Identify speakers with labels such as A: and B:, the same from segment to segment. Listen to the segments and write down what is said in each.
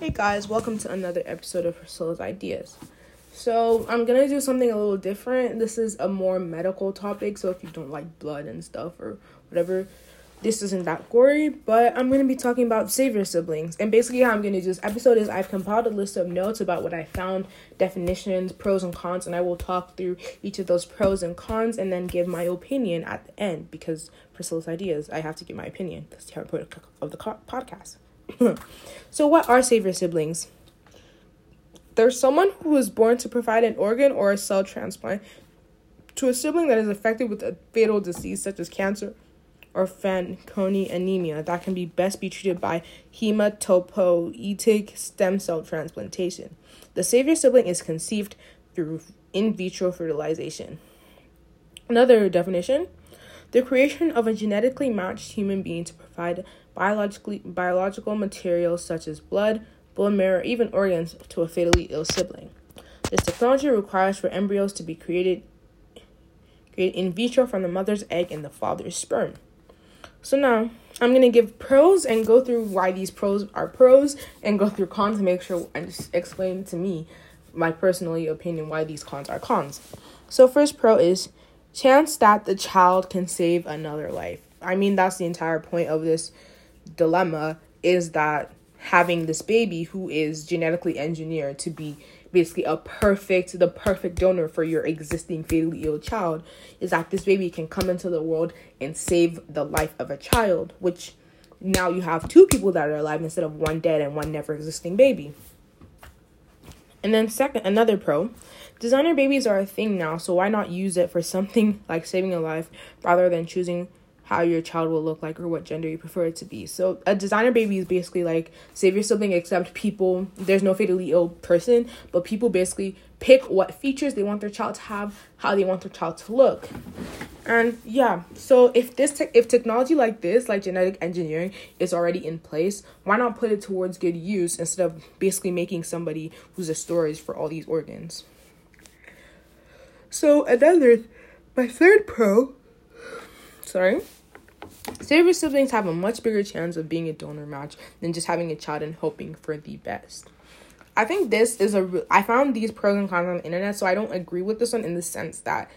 A: Hey guys, welcome to another episode of Priscilla's Ideas. So, I'm gonna do something a little different. This is a more medical topic, so if you don't like blood and stuff or whatever, this isn't that gory. But I'm gonna be talking about savior siblings. And basically, how I'm gonna do this episode is I've compiled a list of notes about what I found, definitions, pros and cons, and I will talk through each of those pros and cons and then give my opinion at the end because Priscilla's Ideas, I have to give my opinion. That's the point of the podcast. So, what are savior siblings? There's someone who was born to provide an organ or a cell transplant to a sibling that is affected with a fatal disease such as cancer or Fanconi anemia that can be best be treated by hematopoietic stem cell transplantation. The savior sibling is conceived through in vitro fertilization. Another definition the creation of a genetically matched human being to provide biologically biological materials such as blood, bone marrow, even organs to a fatally ill sibling. This technology requires for embryos to be created created in vitro from the mother's egg and the father's sperm. So now I'm gonna give pros and go through why these pros are pros and go through cons to make sure and just explain to me my personal opinion why these cons are cons. So first pro is chance that the child can save another life. I mean that's the entire point of this dilemma is that having this baby who is genetically engineered to be basically a perfect the perfect donor for your existing fatally ill child is that this baby can come into the world and save the life of a child which now you have two people that are alive instead of one dead and one never existing baby and then second another pro designer babies are a thing now so why not use it for something like saving a life rather than choosing how your child will look like or what gender you prefer it to be. So a designer baby is basically like savior sibling except people there's no fatally ill person, but people basically pick what features they want their child to have, how they want their child to look. And yeah, so if this te- if technology like this, like genetic engineering is already in place, why not put it towards good use instead of basically making somebody who's a storage for all these organs? So another my third pro sorry Savior siblings have a much bigger chance of being a donor match than just having a child and hoping for the best. I think this is a. I found these pros and cons on the internet, so I don't agree with this one in the sense that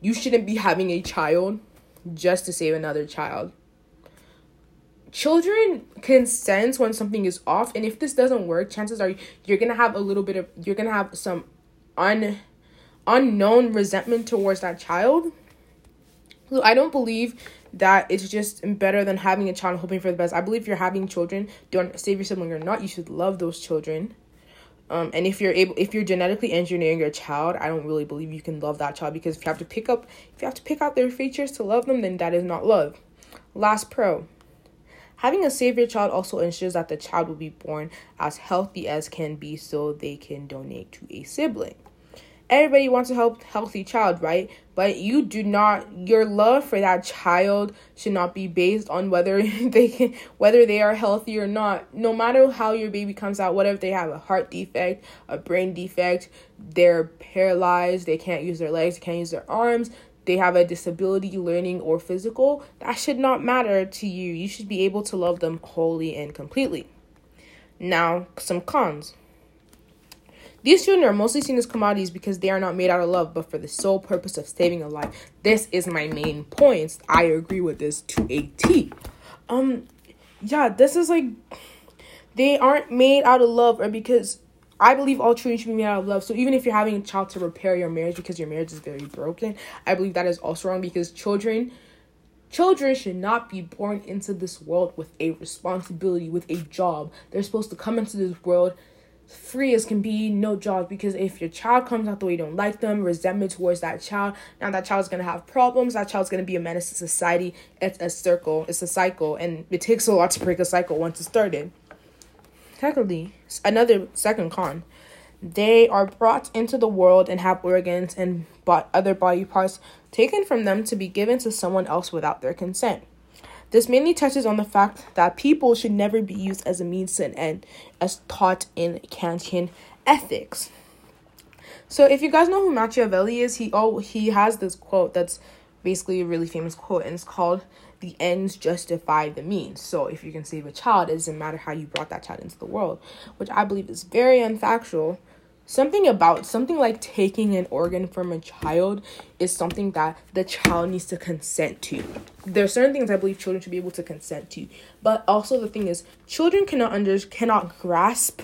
A: you shouldn't be having a child just to save another child. Children can sense when something is off, and if this doesn't work, chances are you're gonna have a little bit of you're gonna have some un unknown resentment towards that child. I don't believe that it's just better than having a child hoping for the best. I believe if you're having children, don't savior sibling or not, you should love those children. Um, and if you're able, if you're genetically engineering your child, I don't really believe you can love that child because if you have to pick up, if you have to pick out their features to love them, then that is not love. Last pro. Having a savior child also ensures that the child will be born as healthy as can be so they can donate to a sibling everybody wants a help, healthy child, right? But you do not your love for that child should not be based on whether they can whether they are healthy or not. No matter how your baby comes out, whatever they have a heart defect, a brain defect, they're paralyzed, they can't use their legs, they can't use their arms, they have a disability, learning or physical, that should not matter to you. You should be able to love them wholly and completely. Now, some cons. These children are mostly seen as commodities because they are not made out of love, but for the sole purpose of saving a life. This is my main point. I agree with this to a T. Um, yeah, this is like they aren't made out of love, or because I believe all children should be made out of love. So even if you're having a child to repair your marriage because your marriage is very broken, I believe that is also wrong because children children should not be born into this world with a responsibility, with a job. They're supposed to come into this world free as can be, no jobs. Because if your child comes out the way you don't like them, resentment towards that child, now that child's gonna have problems. That child's gonna be a menace to society. It's a circle. It's a cycle, and it takes a lot to break a cycle once it's started. Technically, another second con. They are brought into the world and have organs and other body parts taken from them to be given to someone else without their consent. This mainly touches on the fact that people should never be used as a means to an end, as taught in Kantian ethics. So, if you guys know who Machiavelli is, he oh he has this quote that's basically a really famous quote, and it's called the ends justify the means. So if you can save a child, it doesn't matter how you brought that child into the world, which I believe is very unfactual. Something about something like taking an organ from a child is something that the child needs to consent to. There are certain things I believe children should be able to consent to, but also the thing is, children cannot under cannot grasp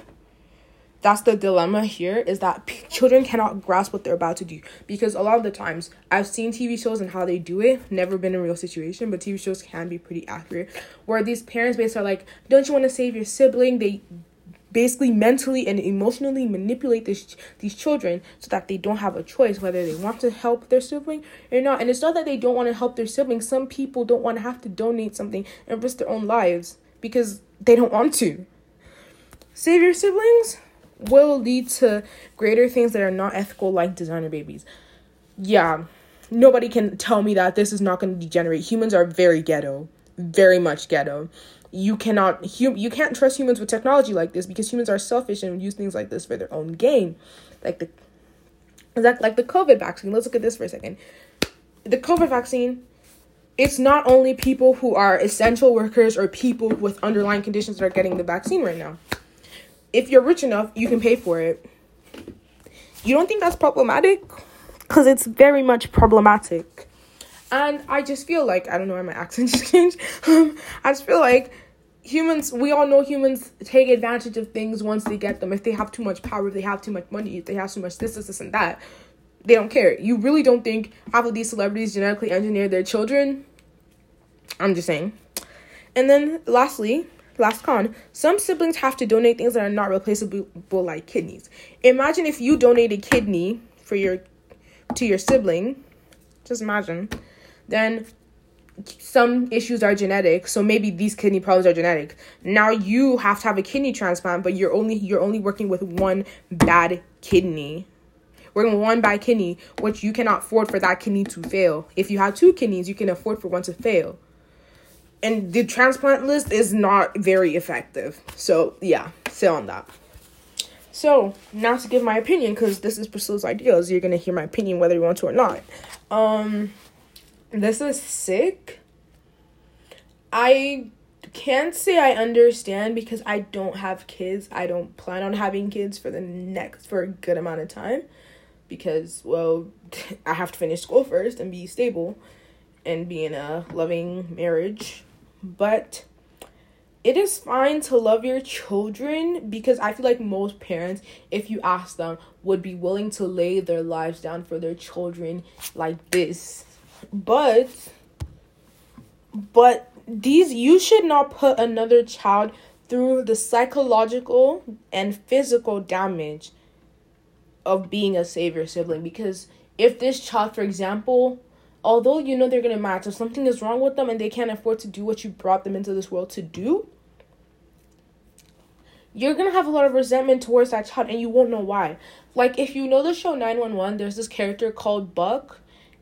A: that's the dilemma here is that p- children cannot grasp what they're about to do because a lot of the times I've seen TV shows and how they do it, never been in a real situation, but TV shows can be pretty accurate. Where these parents basically are like, "Don't you want to save your sibling?" They basically mentally and emotionally manipulate this these children so that they don't have a choice whether they want to help their sibling or not. And it's not that they don't want to help their sibling. Some people don't want to have to donate something and risk their own lives because they don't want to. Savior siblings will lead to greater things that are not ethical, like designer babies. Yeah, nobody can tell me that this is not going to degenerate. Humans are very ghetto, very much ghetto. You cannot hum- you can't trust humans with technology like this because humans are selfish and use things like this for their own gain. Like the like like the COVID vaccine. Let's look at this for a second. The COVID vaccine it's not only people who are essential workers or people with underlying conditions that are getting the vaccine right now if you're rich enough, you can pay for it. You don't think that's problematic? Because it's very much problematic. And I just feel like, I don't know why my accent just changed. Um, I just feel like humans, we all know humans take advantage of things once they get them. If they have too much power, if they have too much money, if they have too much this, this, this, and that, they don't care. You really don't think half of these celebrities genetically engineer their children? I'm just saying. And then lastly, Last con, some siblings have to donate things that are not replaceable like kidneys. Imagine if you donate a kidney for your to your sibling, just imagine. Then some issues are genetic, so maybe these kidney problems are genetic. Now you have to have a kidney transplant, but you're only you're only working with one bad kidney. Working with one bad kidney, which you cannot afford for that kidney to fail. If you have two kidneys, you can afford for one to fail and the transplant list is not very effective. So yeah, say on that. So now to give my opinion, because this is Priscilla's ideas, you're gonna hear my opinion whether you want to or not. Um, this is sick. I can't say I understand because I don't have kids. I don't plan on having kids for the next for a good amount of time because well, I have to finish school first and be stable and be in a loving marriage but it is fine to love your children because I feel like most parents, if you ask them, would be willing to lay their lives down for their children like this. But, but these, you should not put another child through the psychological and physical damage of being a savior sibling because if this child, for example, although you know they're gonna match, if something is wrong with them and they can't afford to do what you brought them into this world to do, you're gonna have a lot of resentment towards that child and you won't know why. Like if you know the show 911, there's this character called Buck.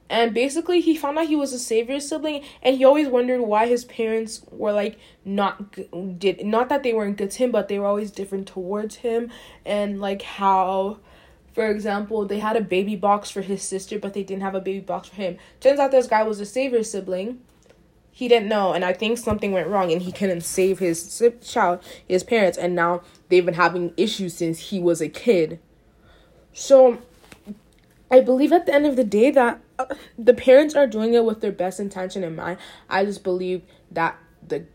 A: And basically, he found out he was a savior sibling, and he always wondered why his parents were like not did not that they weren't good to him, but they were always different towards him, and like how for example, they had a baby box for his sister, but they didn't have a baby box for him. Turns out this guy was a savior sibling. He didn't know, and I think something went wrong, and he couldn't save his child, his parents, and now they've been having issues since he was a kid. So, I believe at the end of the day that uh, the parents are doing it with their best intention in mind. I just believe that the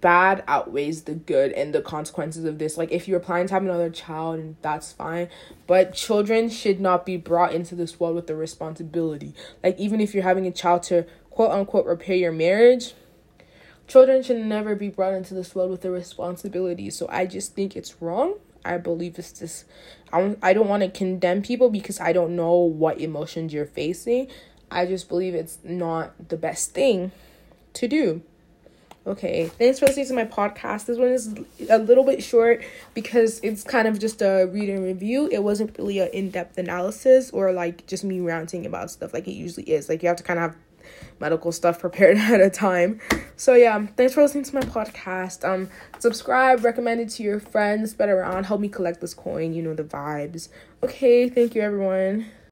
A: bad outweighs the good and the consequences of this. Like if you're planning to have another child and that's fine, but children should not be brought into this world with the responsibility. Like even if you're having a child to quote unquote repair your marriage, children should never be brought into this world with the responsibility. So I just think it's wrong. I believe it's just I don't, I don't want to condemn people because I don't know what emotions you're facing. I just believe it's not the best thing to do. Okay, thanks for listening to my podcast. This one is a little bit short because it's kind of just a read and review. It wasn't really an in depth analysis or like just me ranting about stuff like it usually is. Like you have to kind of have medical stuff prepared at a time. So yeah, thanks for listening to my podcast. Um, subscribe, recommend it to your friends, spread around, help me collect this coin. You know the vibes. Okay, thank you everyone.